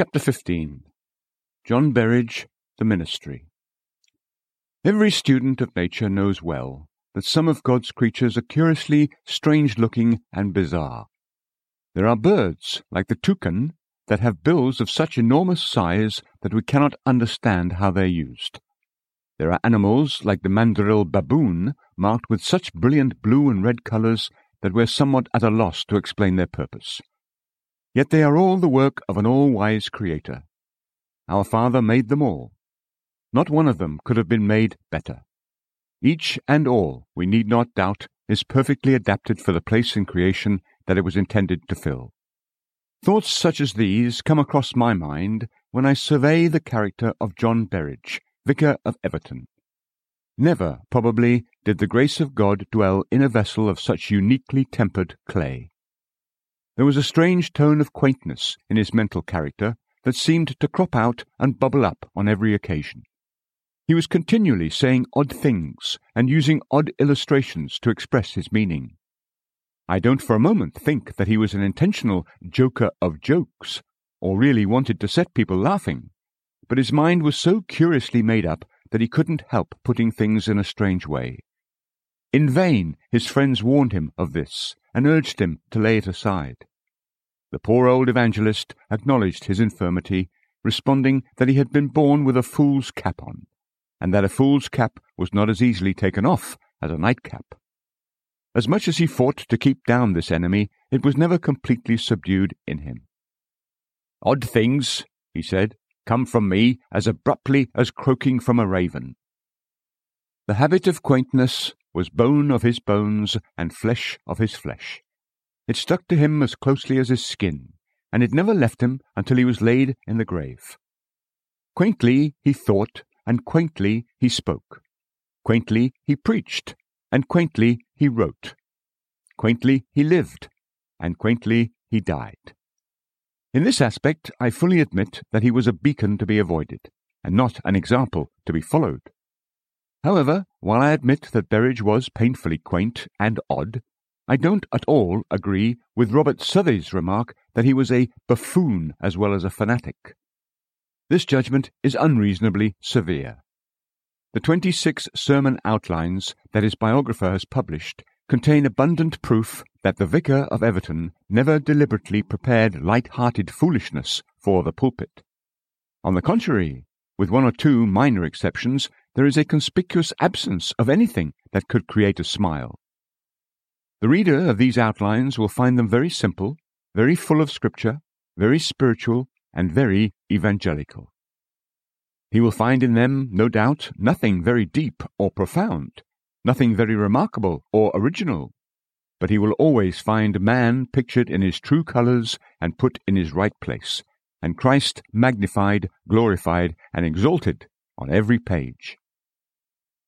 Chapter 15 John Berridge, The Ministry. Every student of nature knows well that some of God's creatures are curiously strange looking and bizarre. There are birds, like the toucan, that have bills of such enormous size that we cannot understand how they're used. There are animals, like the mandrill baboon, marked with such brilliant blue and red colours that we're somewhat at a loss to explain their purpose. Yet they are all the work of an all-wise Creator. Our Father made them all. Not one of them could have been made better. Each and all, we need not doubt, is perfectly adapted for the place in creation that it was intended to fill. Thoughts such as these come across my mind when I survey the character of John Berridge, Vicar of Everton. Never, probably, did the grace of God dwell in a vessel of such uniquely tempered clay. There was a strange tone of quaintness in his mental character that seemed to crop out and bubble up on every occasion. He was continually saying odd things and using odd illustrations to express his meaning. I don't for a moment think that he was an intentional joker of jokes, or really wanted to set people laughing, but his mind was so curiously made up that he couldn't help putting things in a strange way. In vain his friends warned him of this and urged him to lay it aside. The poor old evangelist acknowledged his infirmity, responding that he had been born with a fool's cap on, and that a fool's cap was not as easily taken off as a nightcap. As much as he fought to keep down this enemy, it was never completely subdued in him. Odd things, he said, come from me as abruptly as croaking from a raven. The habit of quaintness was bone of his bones and flesh of his flesh. It stuck to him as closely as his skin, and it never left him until he was laid in the grave. Quaintly he thought, and quaintly he spoke. Quaintly he preached, and quaintly he wrote. Quaintly he lived, and quaintly he died. In this aspect, I fully admit that he was a beacon to be avoided, and not an example to be followed. However, while I admit that Berridge was painfully quaint and odd, I don't at all agree with Robert Southey's remark that he was a buffoon as well as a fanatic. This judgment is unreasonably severe. The 26 sermon outlines that his biographer has published contain abundant proof that the vicar of Everton never deliberately prepared light-hearted foolishness for the pulpit. On the contrary, with one or two minor exceptions, there is a conspicuous absence of anything that could create a smile. The reader of these outlines will find them very simple, very full of scripture, very spiritual, and very evangelical. He will find in them, no doubt, nothing very deep or profound, nothing very remarkable or original, but he will always find man pictured in his true colours and put in his right place, and Christ magnified, glorified, and exalted on every page.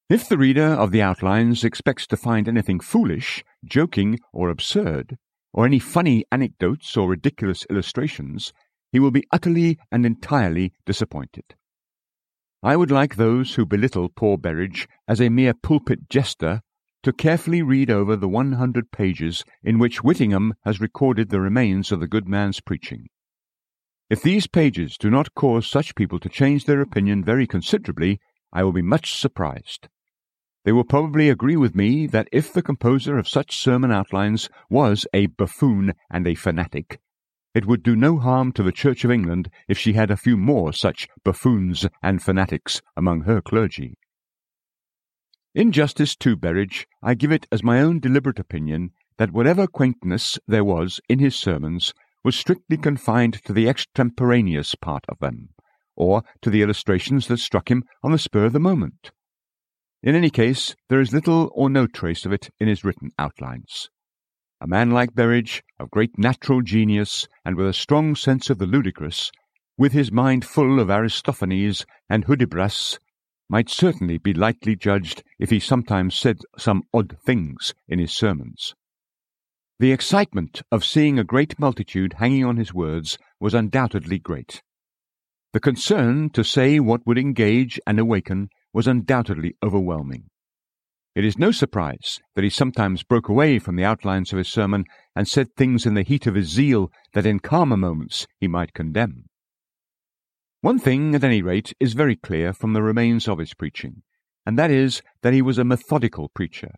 If the reader of the outlines expects to find anything foolish, joking, or absurd, or any funny anecdotes or ridiculous illustrations, he will be utterly and entirely disappointed. I would like those who belittle poor Berridge as a mere pulpit jester to carefully read over the 100 pages in which Whittingham has recorded the remains of the good man's preaching. If these pages do not cause such people to change their opinion very considerably, I will be much surprised. They will probably agree with me that if the composer of such sermon outlines was a buffoon and a fanatic, it would do no harm to the Church of England if she had a few more such buffoons and fanatics among her clergy. In justice to Berridge, I give it as my own deliberate opinion that whatever quaintness there was in his sermons was strictly confined to the extemporaneous part of them, or to the illustrations that struck him on the spur of the moment. In any case, there is little or no trace of it in his written outlines. A man like Berridge, of great natural genius, and with a strong sense of the ludicrous, with his mind full of Aristophanes and Hudibras, might certainly be lightly judged if he sometimes said some odd things in his sermons. The excitement of seeing a great multitude hanging on his words was undoubtedly great. The concern to say what would engage and awaken was undoubtedly overwhelming. It is no surprise that he sometimes broke away from the outlines of his sermon and said things in the heat of his zeal that in calmer moments he might condemn. One thing, at any rate, is very clear from the remains of his preaching, and that is that he was a methodical preacher.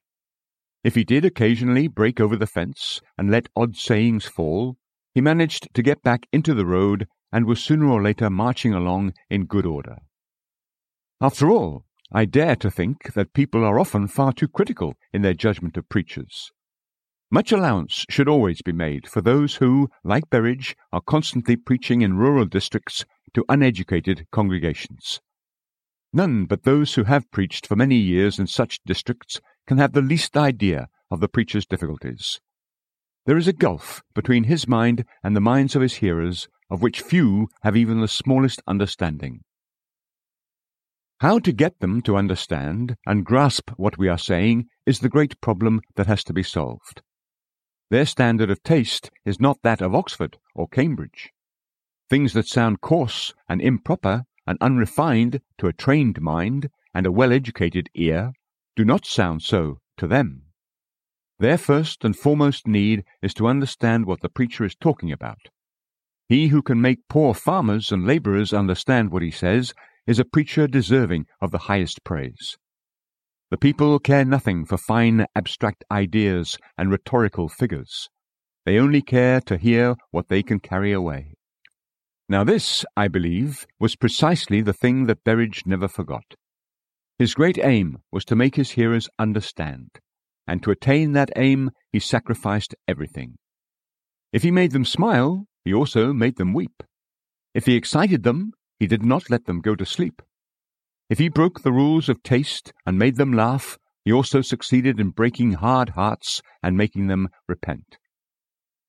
If he did occasionally break over the fence and let odd sayings fall, he managed to get back into the road and was sooner or later marching along in good order. After all, I dare to think that people are often far too critical in their judgment of preachers. Much allowance should always be made for those who, like Berridge, are constantly preaching in rural districts to uneducated congregations. None but those who have preached for many years in such districts can have the least idea of the preacher's difficulties. There is a gulf between his mind and the minds of his hearers of which few have even the smallest understanding. How to get them to understand and grasp what we are saying is the great problem that has to be solved. Their standard of taste is not that of Oxford or Cambridge. Things that sound coarse and improper and unrefined to a trained mind and a well educated ear do not sound so to them. Their first and foremost need is to understand what the preacher is talking about. He who can make poor farmers and labourers understand what he says is a preacher deserving of the highest praise. The people care nothing for fine abstract ideas and rhetorical figures. They only care to hear what they can carry away. Now, this, I believe, was precisely the thing that Berridge never forgot. His great aim was to make his hearers understand, and to attain that aim he sacrificed everything. If he made them smile, he also made them weep. If he excited them, he did not let them go to sleep. If he broke the rules of taste and made them laugh, he also succeeded in breaking hard hearts and making them repent.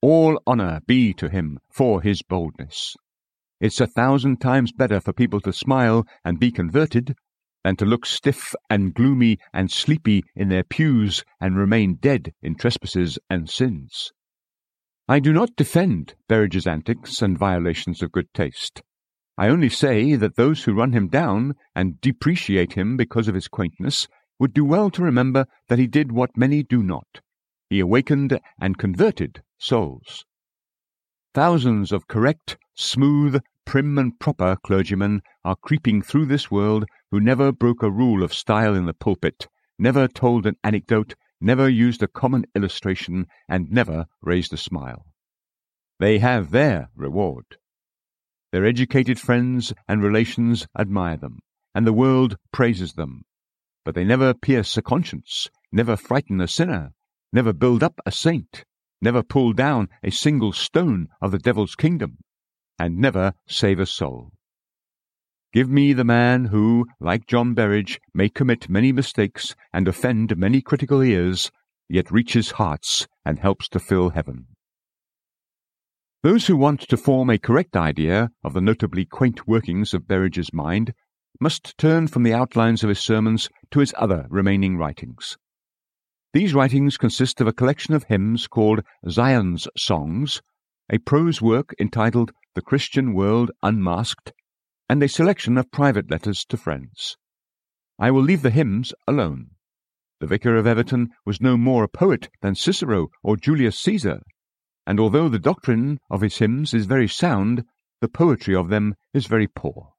All honour be to him for his boldness. It's a thousand times better for people to smile and be converted than to look stiff and gloomy and sleepy in their pews and remain dead in trespasses and sins. I do not defend Berridge's antics and violations of good taste. I only say that those who run him down and depreciate him because of his quaintness would do well to remember that he did what many do not. He awakened and converted souls. Thousands of correct, smooth, prim, and proper clergymen are creeping through this world who never broke a rule of style in the pulpit, never told an anecdote, never used a common illustration, and never raised a smile. They have their reward. Their educated friends and relations admire them, and the world praises them. But they never pierce a conscience, never frighten a sinner, never build up a saint, never pull down a single stone of the devil's kingdom, and never save a soul. Give me the man who, like John Berridge, may commit many mistakes and offend many critical ears, yet reaches hearts and helps to fill heaven. Those who want to form a correct idea of the notably quaint workings of Berridge's mind must turn from the outlines of his sermons to his other remaining writings. These writings consist of a collection of hymns called Zion's Songs, a prose work entitled The Christian World Unmasked, and a selection of private letters to friends. I will leave the hymns alone. The Vicar of Everton was no more a poet than Cicero or Julius Caesar, and although the doctrine of his hymns is very sound, the poetry of them is very poor.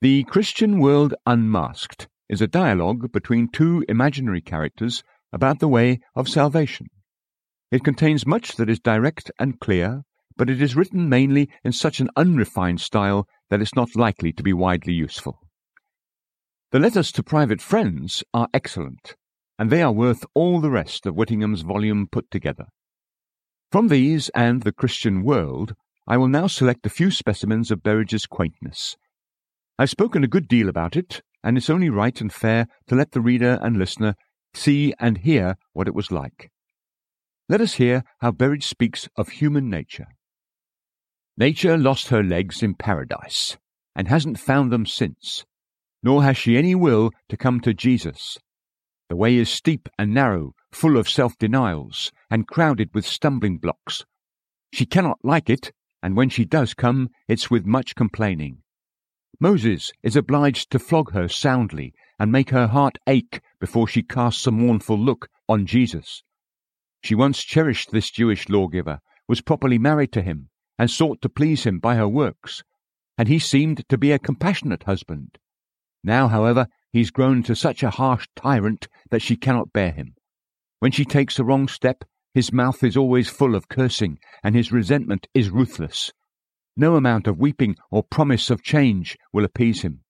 The Christian World Unmasked is a dialogue between two imaginary characters about the way of salvation. It contains much that is direct and clear, but it is written mainly in such an unrefined style that it's not likely to be widely useful. The letters to private friends are excellent, and they are worth all the rest of Whittingham's volume put together. From these and the Christian World, I will now select a few specimens of Berridge's quaintness. I've spoken a good deal about it, and it's only right and fair to let the reader and listener see and hear what it was like. Let us hear how Berridge speaks of human nature. Nature lost her legs in paradise, and hasn't found them since, nor has she any will to come to Jesus. The way is steep and narrow, full of self denials, and crowded with stumbling blocks. She cannot like it, and when she does come, it's with much complaining. Moses is obliged to flog her soundly and make her heart ache before she casts a mournful look on Jesus. She once cherished this Jewish lawgiver, was properly married to him, and sought to please him by her works. and he seemed to be a compassionate husband. Now, however, he's grown to such a harsh tyrant that she cannot bear him. When she takes a wrong step, his mouth is always full of cursing, and his resentment is ruthless. No amount of weeping or promise of change will appease him.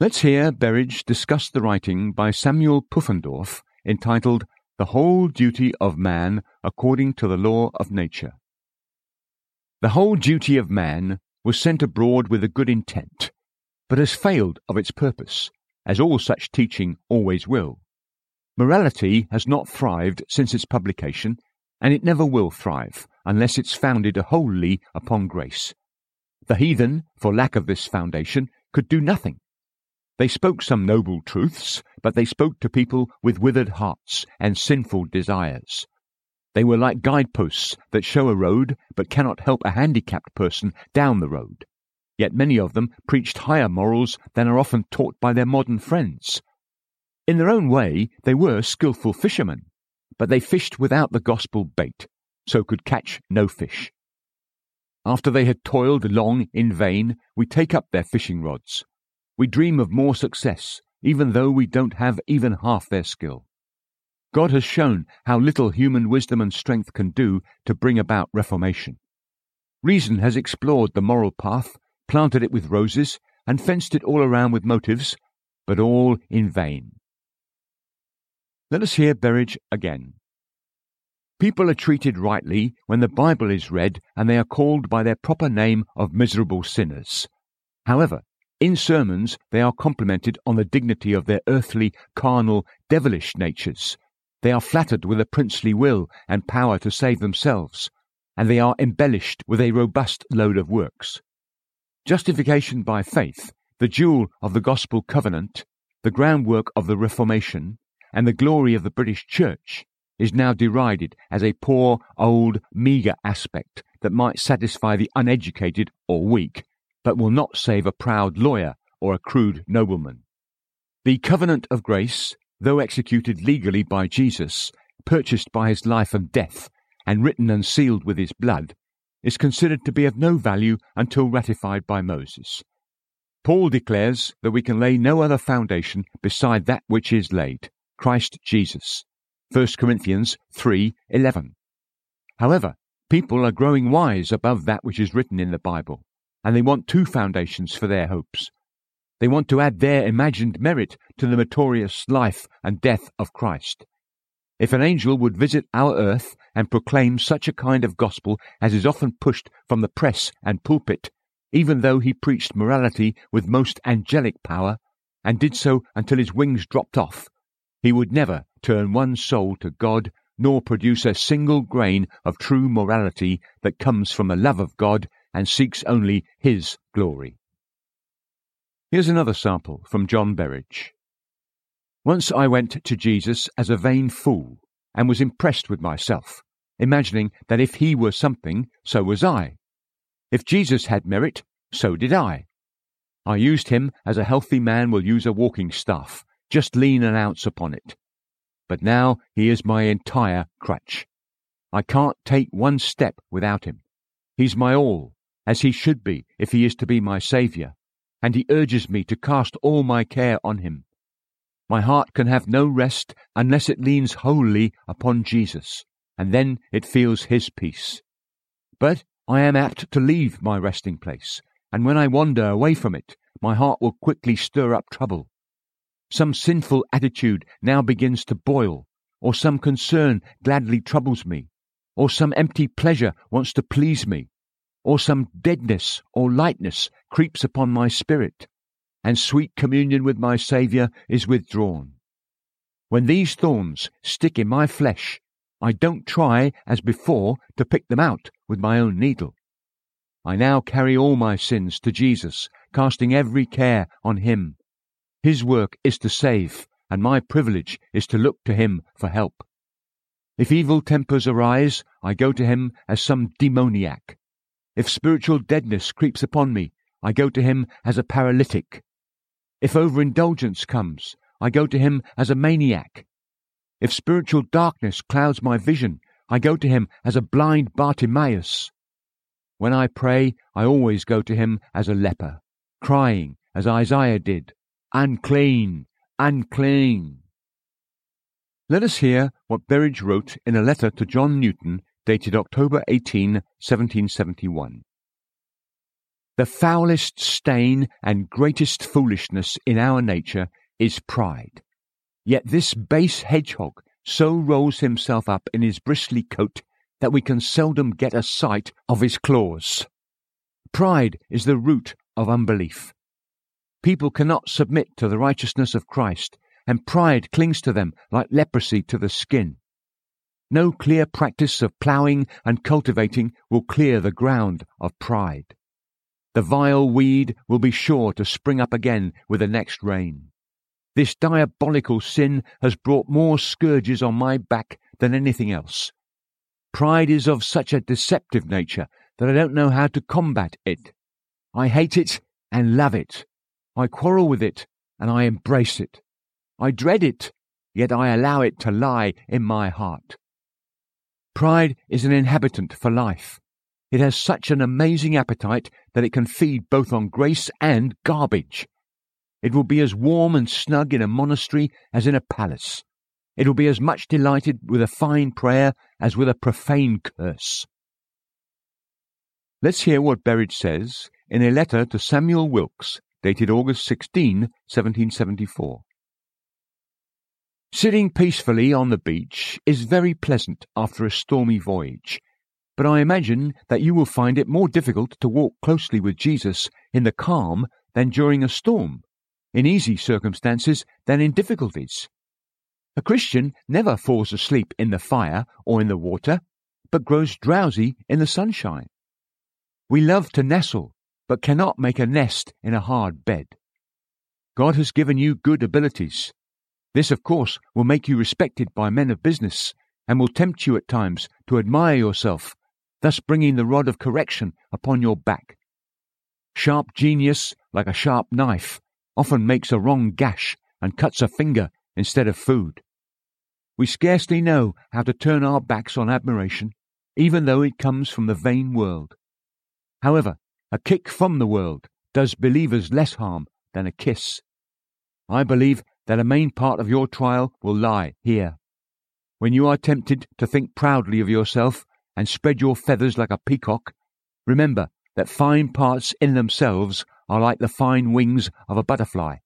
Let's hear Berridge discuss the writing by Samuel Pufendorf entitled The Whole Duty of Man According to the Law of Nature. The whole duty of man was sent abroad with a good intent, but has failed of its purpose, as all such teaching always will. Morality has not thrived since its publication, and it never will thrive unless it's founded wholly upon grace. The heathen, for lack of this foundation, could do nothing. They spoke some noble truths, but they spoke to people with withered hearts and sinful desires. They were like guideposts that show a road but cannot help a handicapped person down the road. Yet many of them preached higher morals than are often taught by their modern friends. In their own way, they were skilful fishermen, but they fished without the gospel bait, so could catch no fish. After they had toiled long in vain, we take up their fishing rods. We dream of more success, even though we don't have even half their skill. God has shown how little human wisdom and strength can do to bring about reformation. Reason has explored the moral path, planted it with roses, and fenced it all around with motives, but all in vain. Let us hear Berridge again. People are treated rightly when the Bible is read and they are called by their proper name of miserable sinners. However, in sermons they are complimented on the dignity of their earthly, carnal, devilish natures. They are flattered with a princely will and power to save themselves, and they are embellished with a robust load of works. Justification by faith, the jewel of the gospel covenant, the groundwork of the Reformation, and the glory of the British Church is now derided as a poor, old, meagre aspect that might satisfy the uneducated or weak, but will not save a proud lawyer or a crude nobleman. The covenant of grace, though executed legally by Jesus, purchased by his life and death, and written and sealed with his blood, is considered to be of no value until ratified by Moses. Paul declares that we can lay no other foundation beside that which is laid, Christ Jesus. 1 Corinthians 3:11. However, people are growing wise above that which is written in the Bible, and they want two foundations for their hopes. They want to add their imagined merit to the meritorious life and death of Christ. If an angel would visit our earth and proclaim such a kind of gospel as is often pushed from the press and pulpit, even though he preached morality with most angelic power, and did so until his wings dropped off, he would never turn one soul to God, nor produce a single grain of true morality that comes from a love of God and seeks only His glory. Here's another sample from John Berridge. Once I went to Jesus as a vain fool and was impressed with myself, imagining that if he were something, so was I. If Jesus had merit, so did I. I used him as a healthy man will use a walking staff, just lean an ounce upon it. But now he is my entire crutch. I can't take one step without him. He's my all, as he should be if he is to be my Saviour, and he urges me to cast all my care on him. My heart can have no rest unless it leans wholly upon Jesus, and then it feels his peace. But I am apt to leave my resting place, and when I wander away from it, my heart will quickly stir up trouble. Some sinful attitude now begins to boil, or some concern gladly troubles me, or some empty pleasure wants to please me, or some deadness or lightness creeps upon my spirit, and sweet communion with my Saviour is withdrawn. When these thorns stick in my flesh, I don't try, as before, to pick them out with my own needle. I now carry all my sins to Jesus, casting every care on Him, his work is to save, and my privilege is to look to him for help. If evil tempers arise, I go to him as some demoniac. If spiritual deadness creeps upon me, I go to him as a paralytic. If overindulgence comes, I go to him as a maniac. If spiritual darkness clouds my vision, I go to him as a blind Bartimaeus. When I pray, I always go to him as a leper, crying, as Isaiah did, Unclean, unclean. Let us hear what Berridge wrote in a letter to John Newton dated October 18, 1771. The foulest stain and greatest foolishness in our nature is pride. Yet this base hedgehog so rolls himself up in his bristly coat that we can seldom get a sight of his claws. Pride is the root of unbelief. People cannot submit to the righteousness of Christ, and pride clings to them like leprosy to the skin. No clear practice of ploughing and cultivating will clear the ground of pride. The vile weed will be sure to spring up again with the next rain. This diabolical sin has brought more scourges on my back than anything else. Pride is of such a deceptive nature that I don't know how to combat it. I hate it and love it. I quarrel with it and I embrace it. I dread it, yet I allow it to lie in my heart. Pride is an inhabitant for life. It has such an amazing appetite that it can feed both on grace and garbage. It will be as warm and snug in a monastery as in a palace. It will be as much delighted with a fine prayer as with a profane curse. Let's hear what Berridge says in a letter to Samuel Wilkes, dated August 16, 1774. Sitting peacefully on the beach is very pleasant after a stormy voyage, but I imagine that you will find it more difficult to walk closely with Jesus in the calm than during a storm, in easy circumstances than in difficulties. A Christian never falls asleep in the fire or in the water, but grows drowsy in the sunshine. We love to nestle, but cannot make a nest in a hard bed. God has given you good abilities, this, of course, will make you respected by men of business, and will tempt you at times to admire yourself, thus bringing the rod of correction upon your back. Sharp genius, like a sharp knife, often makes a wrong gash and cuts a finger instead of food. We scarcely know how to turn our backs on admiration, even though it comes from the vain world. However, a kick from the world does believers less harm than a kiss. I believe that a main part of your trial will lie here. When you are tempted to think proudly of yourself and spread your feathers like a peacock, remember that fine parts in themselves are like the fine wings of a butterfly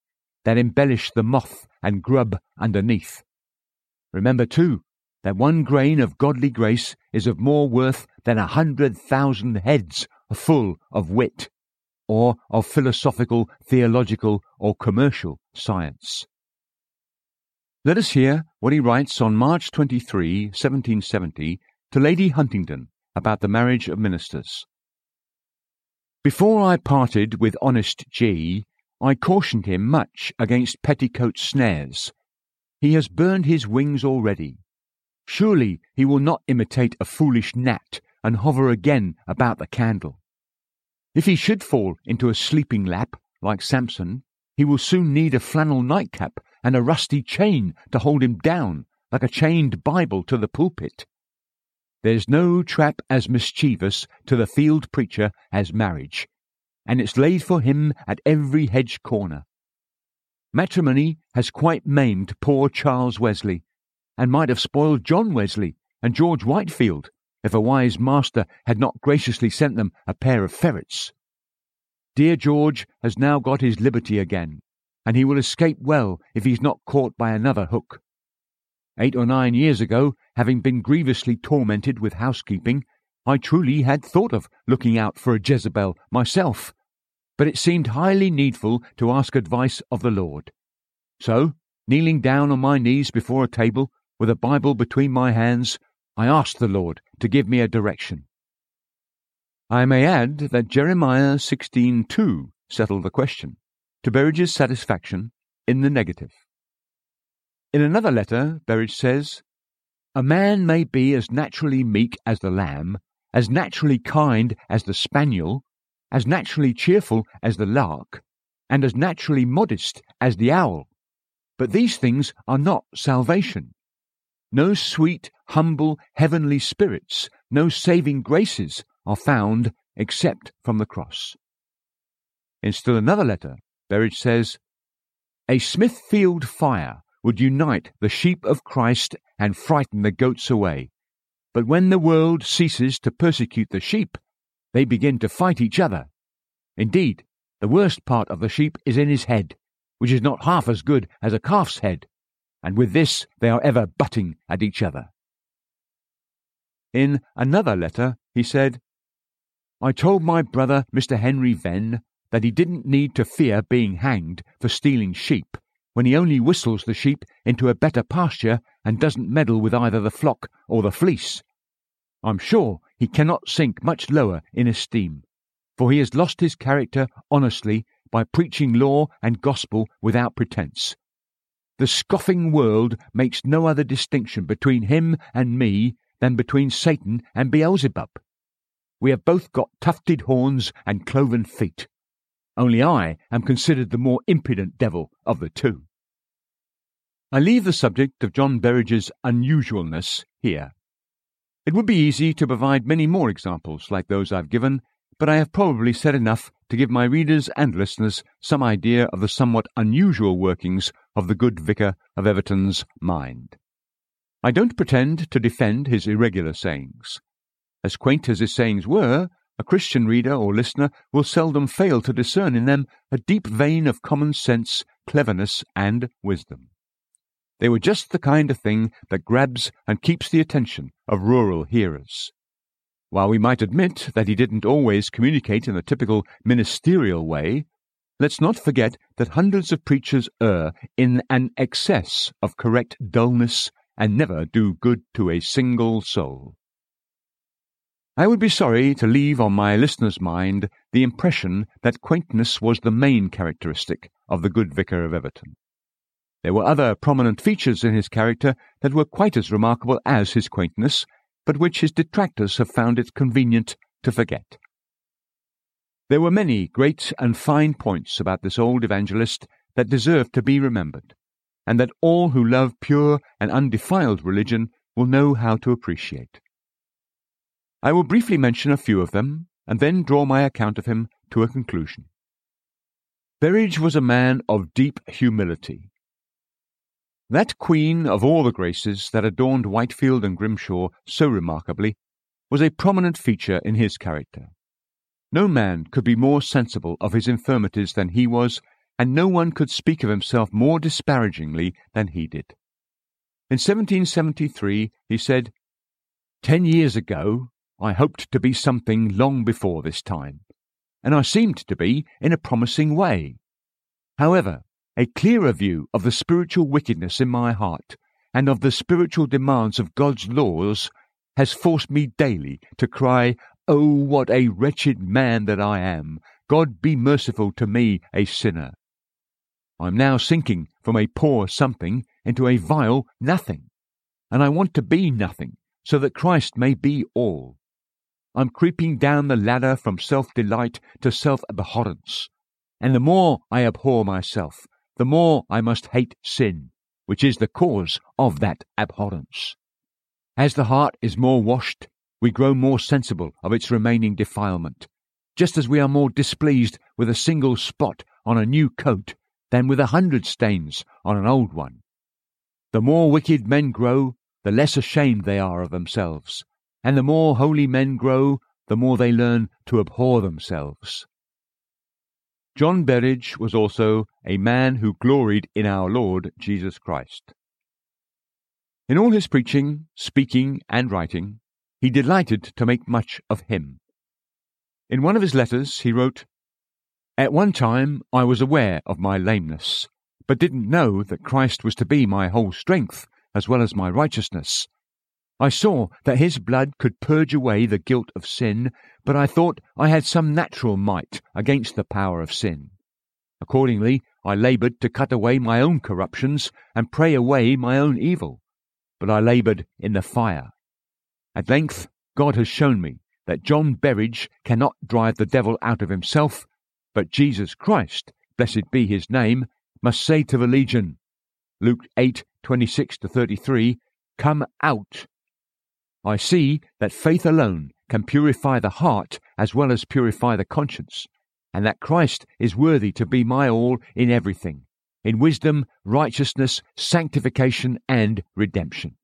that embellish the moth and grub underneath. Remember, too, that one grain of godly grace is of more worth than a hundred thousand heads full of wit, or of philosophical, theological, or commercial science. Let us hear what he writes on March 23, 1770, to Lady Huntingdon about the marriage of ministers. Before I parted with honest G, I cautioned him much against petticoat snares. He has burned his wings already. Surely he will not imitate a foolish gnat and hover again about the candle. If he should fall into a sleeping lap, like Samson, he will soon need a flannel nightcap and a rusty chain to hold him down, like a chained Bible to the pulpit. There's no trap as mischievous to the field preacher as marriage, and it's laid for him at every hedge corner. Matrimony has quite maimed poor Charles Wesley, and might have spoiled John Wesley and George Whitefield if a wise master had not graciously sent them a pair of ferrets. Dear George has now got his liberty again, and he will escape well if he's not caught by another hook. Eight or nine years ago, having been grievously tormented with housekeeping, I truly had thought of looking out for a Jezebel myself, but it seemed highly needful to ask advice of the Lord. So, kneeling down on my knees before a table, with a Bible between my hands, I asked the Lord to give me a direction. I may add that Jeremiah 16:2 settled the question to Berridge's satisfaction in the negative. In another letter, Berridge says, A man may be as naturally meek as the lamb, as naturally kind as the spaniel, as naturally cheerful as the lark, and as naturally modest as the owl. But these things are not salvation. No sweet, humble, heavenly spirits, no saving graces are found except from the cross. In still another letter, Berridge says, A Smithfield fire would unite the sheep of Christ and frighten the goats away. But when the world ceases to persecute the sheep, they begin to fight each other. Indeed, the worst part of the sheep is in his head, which is not half as good as a calf's head, and with this they are ever butting at each other. In another letter, he said, I told my brother, Mr. Henry Venn, that he didn't need to fear being hanged for stealing sheep when he only whistles the sheep into a better pasture and doesn't meddle with either the flock or the fleece. I'm sure he cannot sink much lower in esteem, for he has lost his character honestly by preaching law and gospel without pretence. The scoffing world makes no other distinction between him and me than between Satan and Beelzebub. We have both got tufted horns and cloven feet. Only I am considered the more impudent devil of the two. I leave the subject of John Berridge's unusualness here. It would be easy to provide many more examples like those I've given, but I have probably said enough to give my readers and listeners some idea of the somewhat unusual workings of the good vicar of Everton's mind. I don't pretend to defend his irregular sayings. As quaint as his sayings were, a Christian reader or listener will seldom fail to discern in them a deep vein of common sense, cleverness, and wisdom. They were just the kind of thing that grabs and keeps the attention of rural hearers. While we might admit that he didn't always communicate in the typical ministerial way, let's not forget that hundreds of preachers err in an excess of correct dullness and never do good to a single soul. I would be sorry to leave on my listener's mind the impression that quaintness was the main characteristic of the good vicar of Everton. There were other prominent features in his character that were quite as remarkable as his quaintness, but which his detractors have found it convenient to forget. There were many great and fine points about this old evangelist that deserve to be remembered, and that all who love pure and undefiled religion will know how to appreciate. I will briefly mention a few of them, and then draw my account of him to a conclusion. Berridge was a man of deep humility. That queen of all the graces that adorned Whitefield and Grimshaw so remarkably was a prominent feature in his character. No man could be more sensible of his infirmities than he was, and no one could speak of himself more disparagingly than he did. In 1773 he said, Ten years ago I hoped to be something long before this time, and I seemed to be in a promising way. However, a clearer view of the spiritual wickedness in my heart and of the spiritual demands of God's laws has forced me daily to cry, Oh, what a wretched man that I am! God be merciful to me, a sinner. I am now sinking from a poor something into a vile nothing, and I want to be nothing so that Christ may be all. I'm creeping down the ladder from self delight to self abhorrence. And the more I abhor myself, the more I must hate sin, which is the cause of that abhorrence. As the heart is more washed, we grow more sensible of its remaining defilement, just as we are more displeased with a single spot on a new coat than with a hundred stains on an old one. The more wicked men grow, the less ashamed they are of themselves, and the more holy men grow, the more they learn to abhor themselves. John Berridge was also a man who gloried in our Lord Jesus Christ. In all his preaching, speaking, and writing, he delighted to make much of him. In one of his letters, he wrote, At one time I was aware of my lameness, but didn't know that Christ was to be my whole strength as well as my righteousness. I saw that his blood could purge away the guilt of sin, but I thought I had some natural might against the power of sin. Accordingly, I laboured to cut away my own corruptions and pray away my own evil, but I laboured in the fire. At length, God has shown me that John Berridge cannot drive the devil out of himself, but Jesus Christ, blessed be his name, must say to the legion, Luke 8 26 to 33, Come out I see that faith alone can purify the heart as well as purify the conscience, and that Christ is worthy to be my all in everything, in wisdom, righteousness, sanctification, and redemption.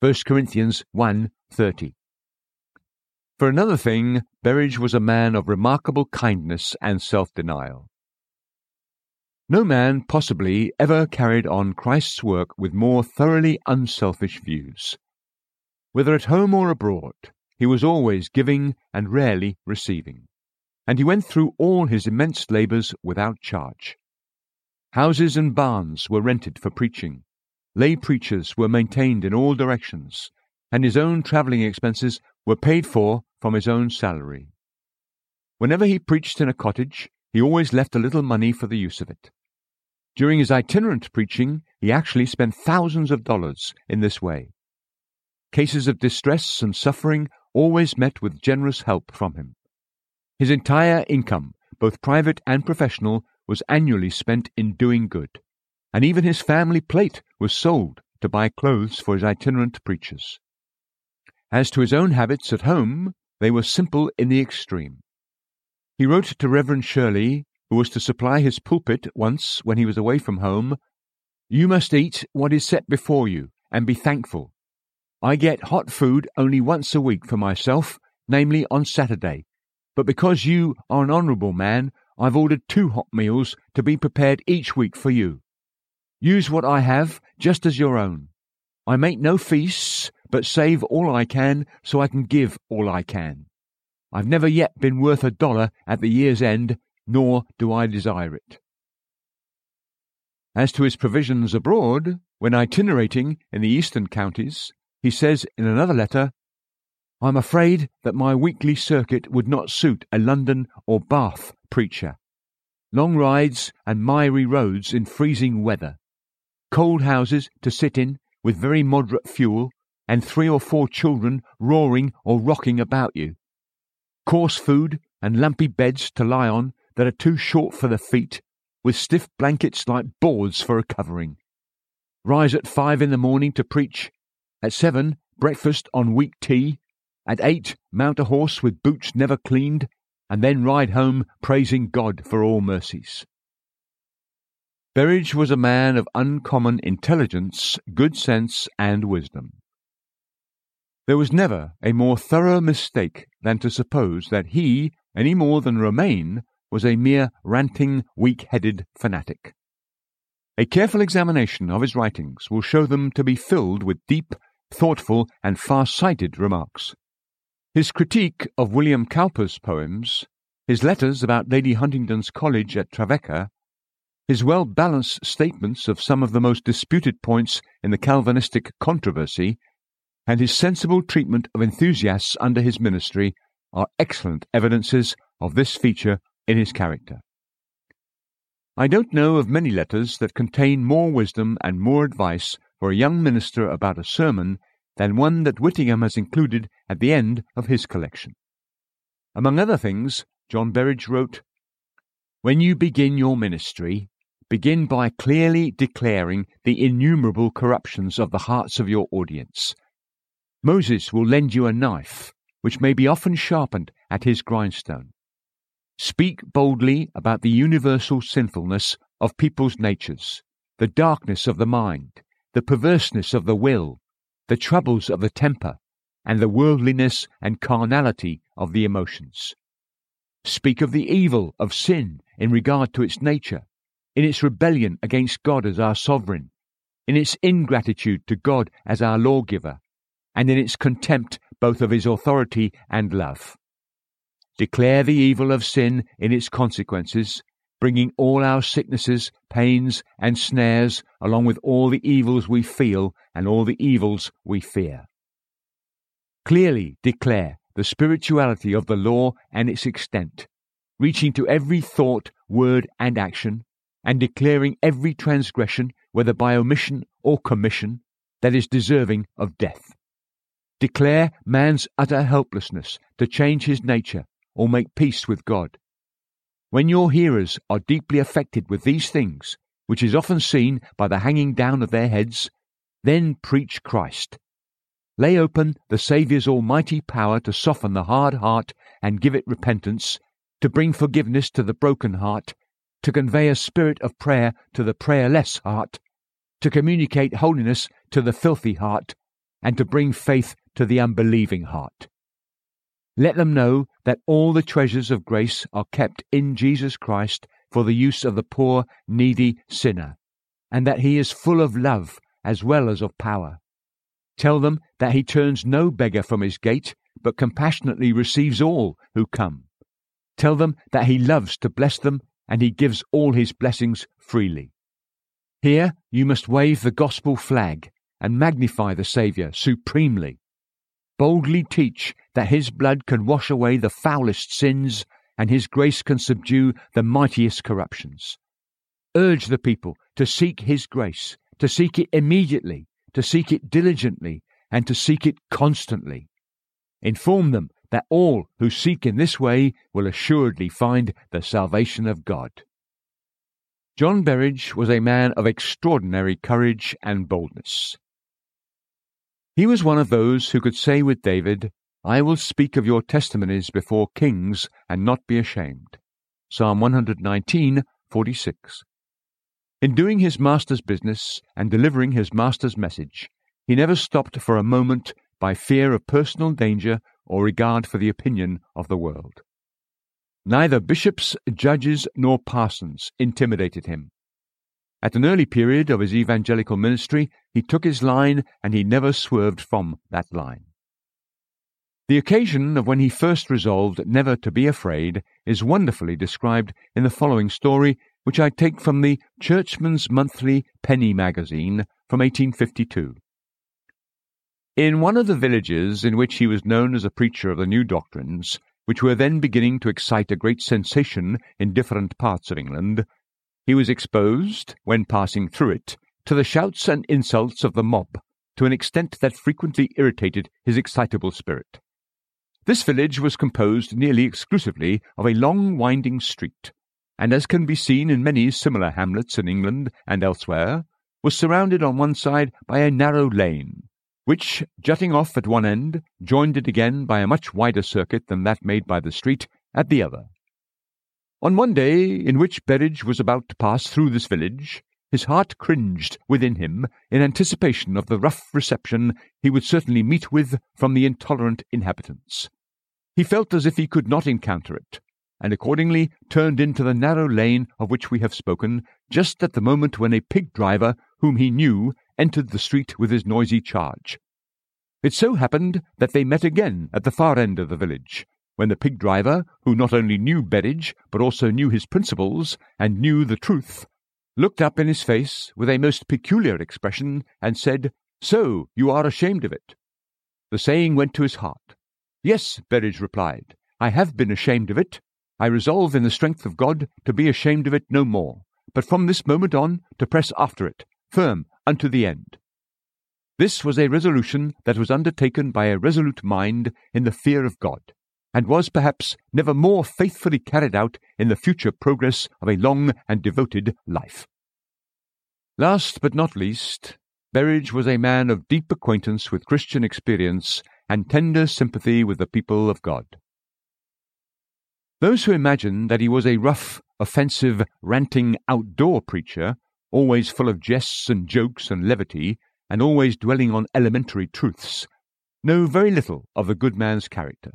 1 Corinthians 1:30. For another thing, Berridge was a man of remarkable kindness and self-denial. No man possibly ever carried on Christ's work with more thoroughly unselfish views. Whether at home or abroad, he was always giving and rarely receiving, and he went through all his immense labours without charge. Houses and barns were rented for preaching, lay preachers were maintained in all directions, and his own travelling expenses were paid for from his own salary. Whenever he preached in a cottage, he always left a little money for the use of it. During his itinerant preaching, he actually spent thousands of dollars in this way. Cases of distress and suffering always met with generous help from him. His entire income, both private and professional, was annually spent in doing good, and even his family plate was sold to buy clothes for his itinerant preachers. As to his own habits at home, they were simple in the extreme. He wrote to Reverend Shirley who was to supply his pulpit once when he was away from home, You must eat what is set before you, and be thankful. I get hot food only once a week for myself, namely on Saturday, but because you are an honourable man, I've ordered two hot meals to be prepared each week for you. Use what I have just as your own. I make no feasts, but save all I can so I can give all I can. I've never yet been worth a dollar at the year's end, nor do I desire it. As to his provisions abroad, when itinerating in the eastern counties, he says in another letter, I'm afraid that my weekly circuit would not suit a London or Bath preacher. Long rides and miry roads in freezing weather, cold houses to sit in with very moderate fuel, and three or four children roaring or rocking about you, coarse food and lumpy beds to lie on that are too short for the feet, with stiff blankets like boards for a covering. Rise at five in the morning to preach. At seven, breakfast on weak tea. At eight, mount a horse with boots never cleaned, and then ride home praising God for all mercies. Berridge was a man of uncommon intelligence, good sense, and wisdom. There was never a more thorough mistake than to suppose that he, any more than Romaine, was a mere ranting, weak headed fanatic. A careful examination of his writings will show them to be filled with deep, thoughtful, and far sighted remarks. His critique of William Cowper's poems, his letters about Lady Huntingdon's college at Trevecca, his well balanced statements of some of the most disputed points in the Calvinistic controversy, and his sensible treatment of enthusiasts under his ministry are excellent evidences of this feature in his character. I don't know of many letters that contain more wisdom and more advice for a young minister about a sermon than one that Whittingham has included at the end of his collection. Among other things, John Berridge wrote, When you begin your ministry, begin by clearly declaring the innumerable corruptions of the hearts of your audience. Moses will lend you a knife, which may be often sharpened at his grindstone. Speak boldly about the universal sinfulness of people's natures, the darkness of the mind, the perverseness of the will, the troubles of the temper, and the worldliness and carnality of the emotions. Speak of the evil of sin in regard to its nature, in its rebellion against God as our sovereign, in its ingratitude to God as our lawgiver, and in its contempt both of his authority and love declare the evil of sin in its consequences, bringing all our sicknesses, pains, and snares, along with all the evils we feel and all the evils we fear. Clearly declare the spirituality of the law and its extent, reaching to every thought, word, and action, and declaring every transgression, whether by omission or commission, that is deserving of death. Declare man's utter helplessness to change his nature or make peace with God. When your hearers are deeply affected with these things, which is often seen by the hanging down of their heads, then preach Christ. lay open the Saviour's almighty power to soften the hard heart and give it repentance, to bring forgiveness to the broken heart, to convey a spirit of prayer to the prayerless heart, to communicate holiness to the filthy heart, and to bring faith to the unbelieving heart. Let them know that all the treasures of grace are kept in Jesus Christ for the use of the poor, needy sinner, and that he is full of love as well as of power. Tell them that he turns no beggar from his gate, but compassionately receives all who come. Tell them that he loves to bless them, and he gives all his blessings freely. Here you must wave the gospel flag and magnify the Saviour supremely. Boldly teach that his blood can wash away the foulest sins and his grace can subdue the mightiest corruptions. Urge the people to seek his grace, to seek it immediately, to seek it diligently, and to seek it constantly. Inform them that all who seek in this way will assuredly find the salvation of God. John Berridge was a man of extraordinary courage and boldness. He was one of those who could say with David, I will speak of your testimonies before kings and not be ashamed. Psalm 119, 46. In doing his master's business and delivering his master's message, he never stopped for a moment by fear of personal danger or regard for the opinion of the world. Neither bishops, judges, nor parsons intimidated him. At an early period of his evangelical ministry, he took his line and he never swerved from that line. The occasion of when he first resolved never to be afraid is wonderfully described in the following story, which I take from the Churchman's Monthly Penny Magazine from 1852. In one of the villages in which he was known as a preacher of the new doctrines, which were then beginning to excite a great sensation in different parts of England, he was exposed, when passing through it, to the shouts and insults of the mob to an extent that frequently irritated his excitable spirit. This village was composed nearly exclusively of a long winding street, and as can be seen in many similar hamlets in England and elsewhere, was surrounded on one side by a narrow lane, which, jutting off at one end, joined it again by a much wider circuit than that made by the street at the other. On one day in which Berridge was about to pass through this village, his heart cringed within him in anticipation of the rough reception he would certainly meet with from the intolerant inhabitants. He felt as if he could not encounter it, and accordingly turned into the narrow lane of which we have spoken, just at the moment when a pig driver, whom he knew, entered the street with his noisy charge. It so happened that they met again at the far end of the village, when the pig driver, who not only knew Berridge, but also knew his principles, and knew the truth, looked up in his face with a most peculiar expression, and said, So you are ashamed of it. The saying went to his heart. Yes, Berridge replied, I have been ashamed of it. I resolve in the strength of God to be ashamed of it no more, but from this moment on to press after it, firm unto the end. This was a resolution that was undertaken by a resolute mind in the fear of God and was perhaps never more faithfully carried out in the future progress of a long and devoted life. Last but not least, Berridge was a man of deep acquaintance with Christian experience and tender sympathy with the people of God. Those who imagine that he was a rough, offensive, ranting outdoor preacher, always full of jests and jokes and levity, and always dwelling on elementary truths, know very little of the good man's character.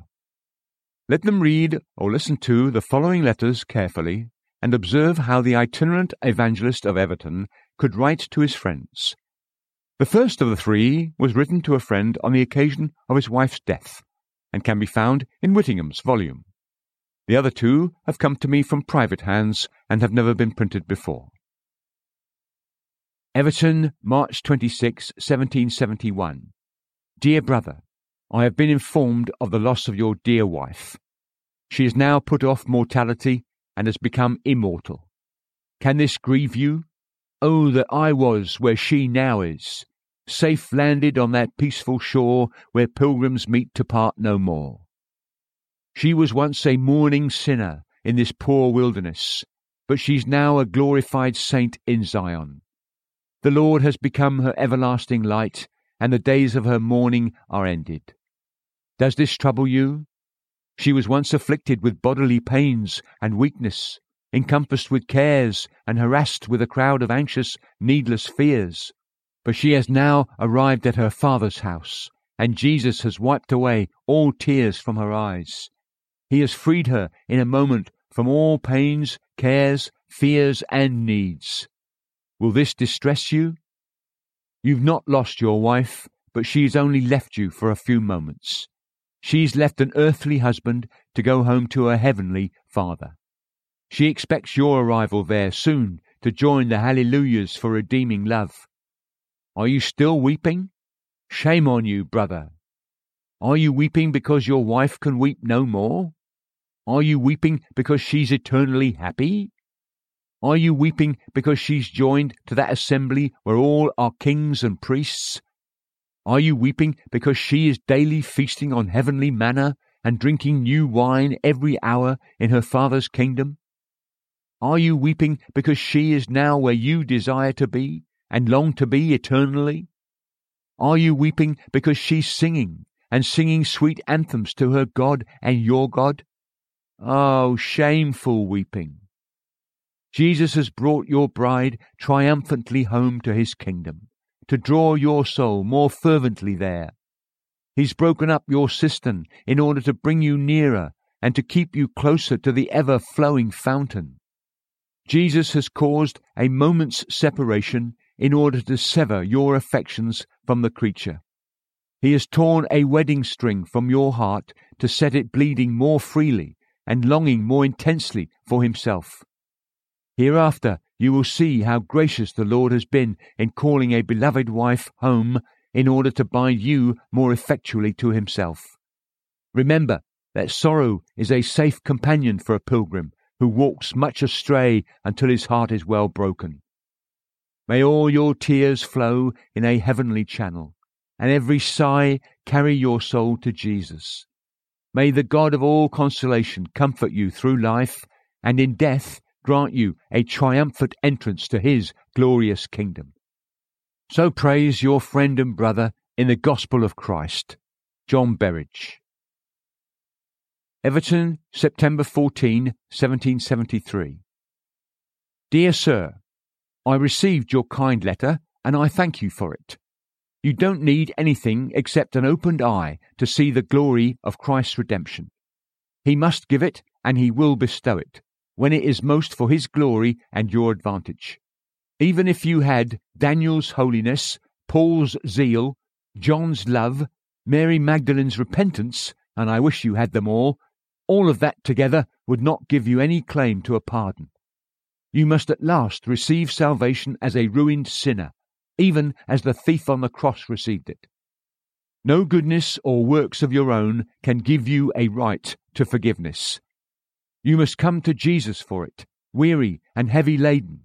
Let them read or listen to the following letters carefully and observe how the itinerant evangelist of Everton could write to his friends. The first of the three was written to a friend on the occasion of his wife's death, and can be found in Whittingham's volume. The other two have come to me from private hands and have never been printed before. Everton, March 26, 1771. Dear Brother, I have been informed of the loss of your dear wife. She has now put off mortality and has become immortal. Can this grieve you? Oh, that I was where she now is, safe landed on that peaceful shore where pilgrims meet to part no more. She was once a mourning sinner in this poor wilderness, but she's now a glorified saint in Zion. The Lord has become her everlasting light and the days of her mourning are ended. Does this trouble you? She was once afflicted with bodily pains and weakness, encompassed with cares, and harassed with a crowd of anxious, needless fears. But she has now arrived at her Father's house, and Jesus has wiped away all tears from her eyes. He has freed her in a moment from all pains, cares, fears, and needs. Will this distress you? You've not lost your wife, but she's only left you for a few moments. She's left an earthly husband to go home to her heavenly Father. She expects your arrival there soon to join the hallelujahs for redeeming love. Are you still weeping? Shame on you, brother. Are you weeping because your wife can weep no more? Are you weeping because she's eternally happy? Are you weeping because she's joined to that assembly where all are kings and priests? Are you weeping because she is daily feasting on heavenly manna and drinking new wine every hour in her Father's kingdom? Are you weeping because she is now where you desire to be and long to be eternally? Are you weeping because she's singing and singing sweet anthems to her God and your God? Oh, shameful weeping! Jesus has brought your bride triumphantly home to his kingdom to draw your soul more fervently there. He's broken up your cistern in order to bring you nearer and to keep you closer to the ever flowing fountain. Jesus has caused a moment's separation in order to sever your affections from the creature. He has torn a wedding string from your heart to set it bleeding more freely and longing more intensely for himself. Hereafter you will see how gracious the Lord has been in calling a beloved wife home in order to bind you more effectually to himself. Remember that sorrow is a safe companion for a pilgrim who walks much astray until his heart is well broken. May all your tears flow in a heavenly channel, and every sigh carry your soul to Jesus. May the God of all consolation comfort you through life, and in death grant you a triumphant entrance to his glorious kingdom. So prays your friend and brother in the gospel of Christ, John Berridge. Everton, September 14, 1773. Dear Sir, I received your kind letter and I thank you for it. You don't need anything except an opened eye to see the glory of Christ's redemption. He must give it and he will bestow it when it is most for his glory and your advantage. Even if you had Daniel's holiness, Paul's zeal, John's love, Mary Magdalene's repentance, and I wish you had them all, all of that together would not give you any claim to a pardon. You must at last receive salvation as a ruined sinner, even as the thief on the cross received it. No goodness or works of your own can give you a right to forgiveness. You must come to Jesus for it, weary and heavy laden.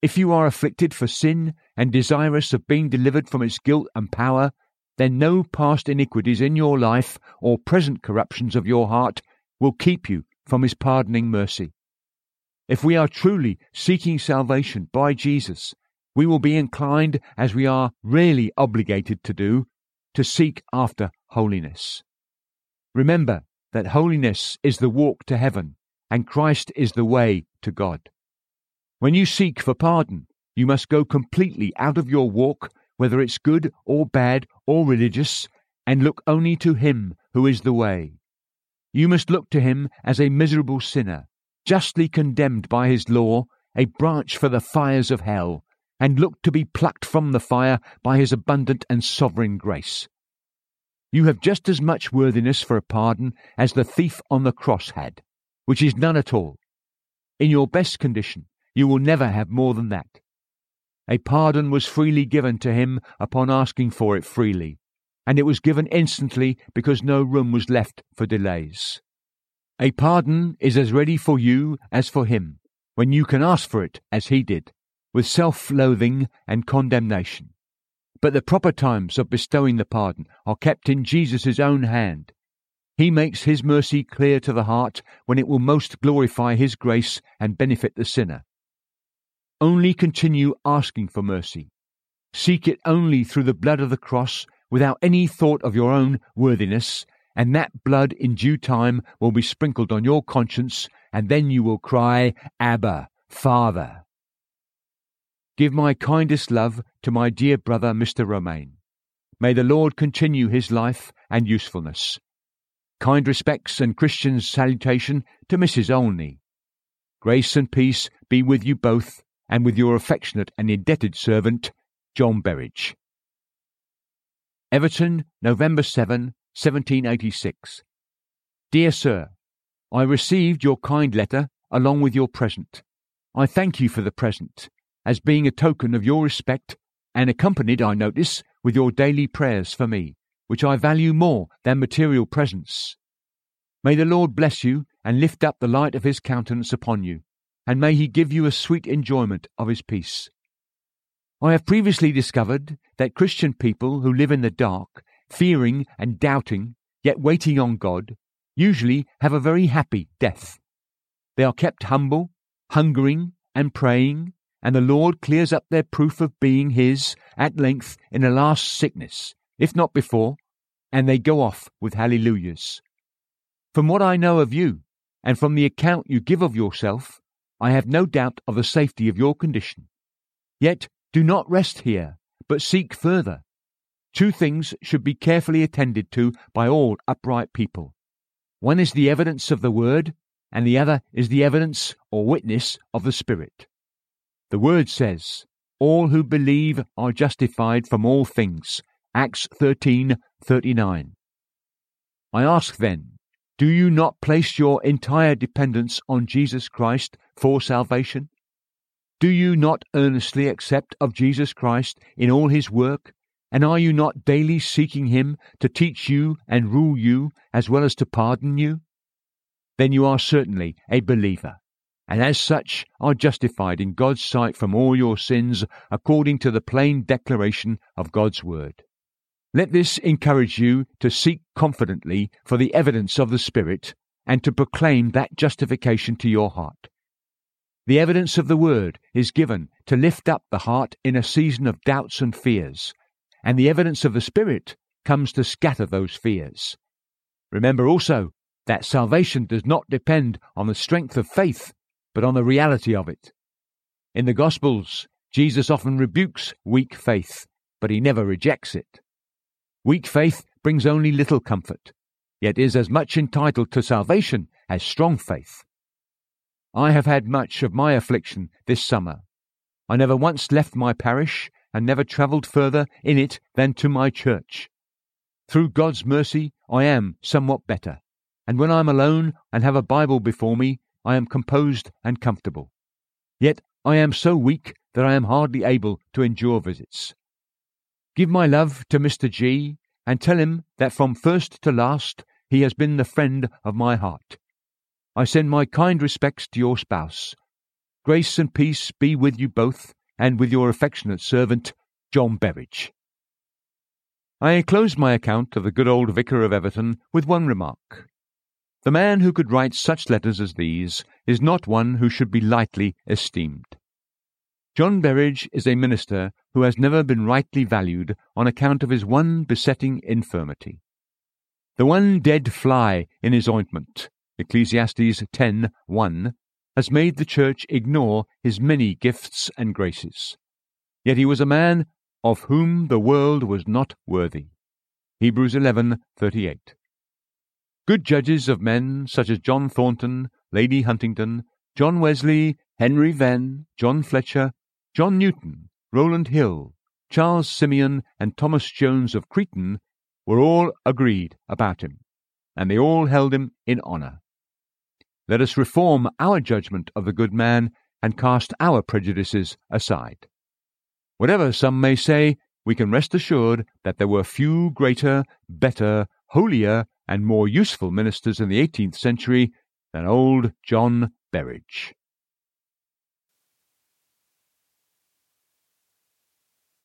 If you are afflicted for sin and desirous of being delivered from its guilt and power, then no past iniquities in your life or present corruptions of your heart will keep you from his pardoning mercy. If we are truly seeking salvation by Jesus, we will be inclined, as we are really obligated to do, to seek after holiness. Remember that holiness is the walk to heaven, and Christ is the way to God. When you seek for pardon, you must go completely out of your walk, whether it's good or bad or religious, and look only to Him who is the way. You must look to Him as a miserable sinner, justly condemned by His law, a branch for the fires of hell, and look to be plucked from the fire by His abundant and sovereign grace. You have just as much worthiness for a pardon as the thief on the cross had, which is none at all. In your best condition, you will never have more than that. A pardon was freely given to him upon asking for it freely, and it was given instantly because no room was left for delays. A pardon is as ready for you as for him, when you can ask for it as he did, with self loathing and condemnation. But the proper times of bestowing the pardon are kept in Jesus' own hand. He makes his mercy clear to the heart when it will most glorify his grace and benefit the sinner. Only continue asking for mercy. seek it only through the blood of the cross, without any thought of your own worthiness, and that blood in due time will be sprinkled on your conscience, and then you will cry, Abba, Father. Give my kindest love to my dear brother, Mr. Romaine. May the Lord continue his life and usefulness. Kind respects and Christian salutation to Mrs. Olney. Grace and peace be with you both, and with your affectionate and indebted servant, John Berridge. Everton, November 7, 1786. Dear Sir, I received your kind letter along with your present. I thank you for the present, as being a token of your respect, and accompanied, I notice, with your daily prayers for me, which I value more than material presents. May the Lord bless you and lift up the light of his countenance upon you, and may he give you a sweet enjoyment of his peace. I have previously discovered that Christian people who live in the dark, fearing and doubting, yet waiting on God, usually have a very happy death. They are kept humble, hungering, and praying, and the Lord clears up their proof of being His at length in a last sickness, if not before, and they go off with hallelujahs. From what I know of you, and from the account you give of yourself, I have no doubt of the safety of your condition. Yet do not rest here, but seek further. Two things should be carefully attended to by all upright people. One is the evidence of the Word, and the other is the evidence or witness of the Spirit. The word says, All who believe are justified from all things. Acts 13:39. I ask then, do you not place your entire dependence on Jesus Christ for salvation? Do you not earnestly accept of Jesus Christ in all his work? And are you not daily seeking him to teach you and rule you as well as to pardon you? Then you are certainly a believer and as such are justified in God's sight from all your sins according to the plain declaration of God's word. Let this encourage you to seek confidently for the evidence of the Spirit and to proclaim that justification to your heart. The evidence of the word is given to lift up the heart in a season of doubts and fears, and the evidence of the Spirit comes to scatter those fears. Remember also that salvation does not depend on the strength of faith but on the reality of it. In the Gospels, Jesus often rebukes weak faith, but he never rejects it. Weak faith brings only little comfort, yet is as much entitled to salvation as strong faith. I have had much of my affliction this summer. I never once left my parish and never travelled further in it than to my church. Through God's mercy, I am somewhat better, and when I am alone and have a Bible before me, I am composed and comfortable. Yet I am so weak that I am hardly able to endure visits. Give my love to Mr. G, and tell him that from first to last he has been the friend of my heart. I send my kind respects to your spouse. Grace and peace be with you both, and with your affectionate servant, John Berridge. I close my account of the good old vicar of Everton with one remark. The man who could write such letters as these is not one who should be lightly esteemed. John Berridge is a minister who has never been rightly valued on account of his one besetting infirmity. The one dead fly in his ointment, Ecclesiastes 10:1, has made the church ignore his many gifts and graces. Yet he was a man of whom the world was not worthy. Hebrews 11:38. Good judges of men such as John Thornton, Lady Huntingdon, John Wesley, Henry Venn, John Fletcher, John Newton, Rowland Hill, Charles Simeon, and Thomas Jones of Creaton were all agreed about him, and they all held him in honour. Let us reform our judgment of the good man and cast our prejudices aside. Whatever some may say, we can rest assured that there were few greater, better, holier, and more useful ministers in the eighteenth century than old John Berridge.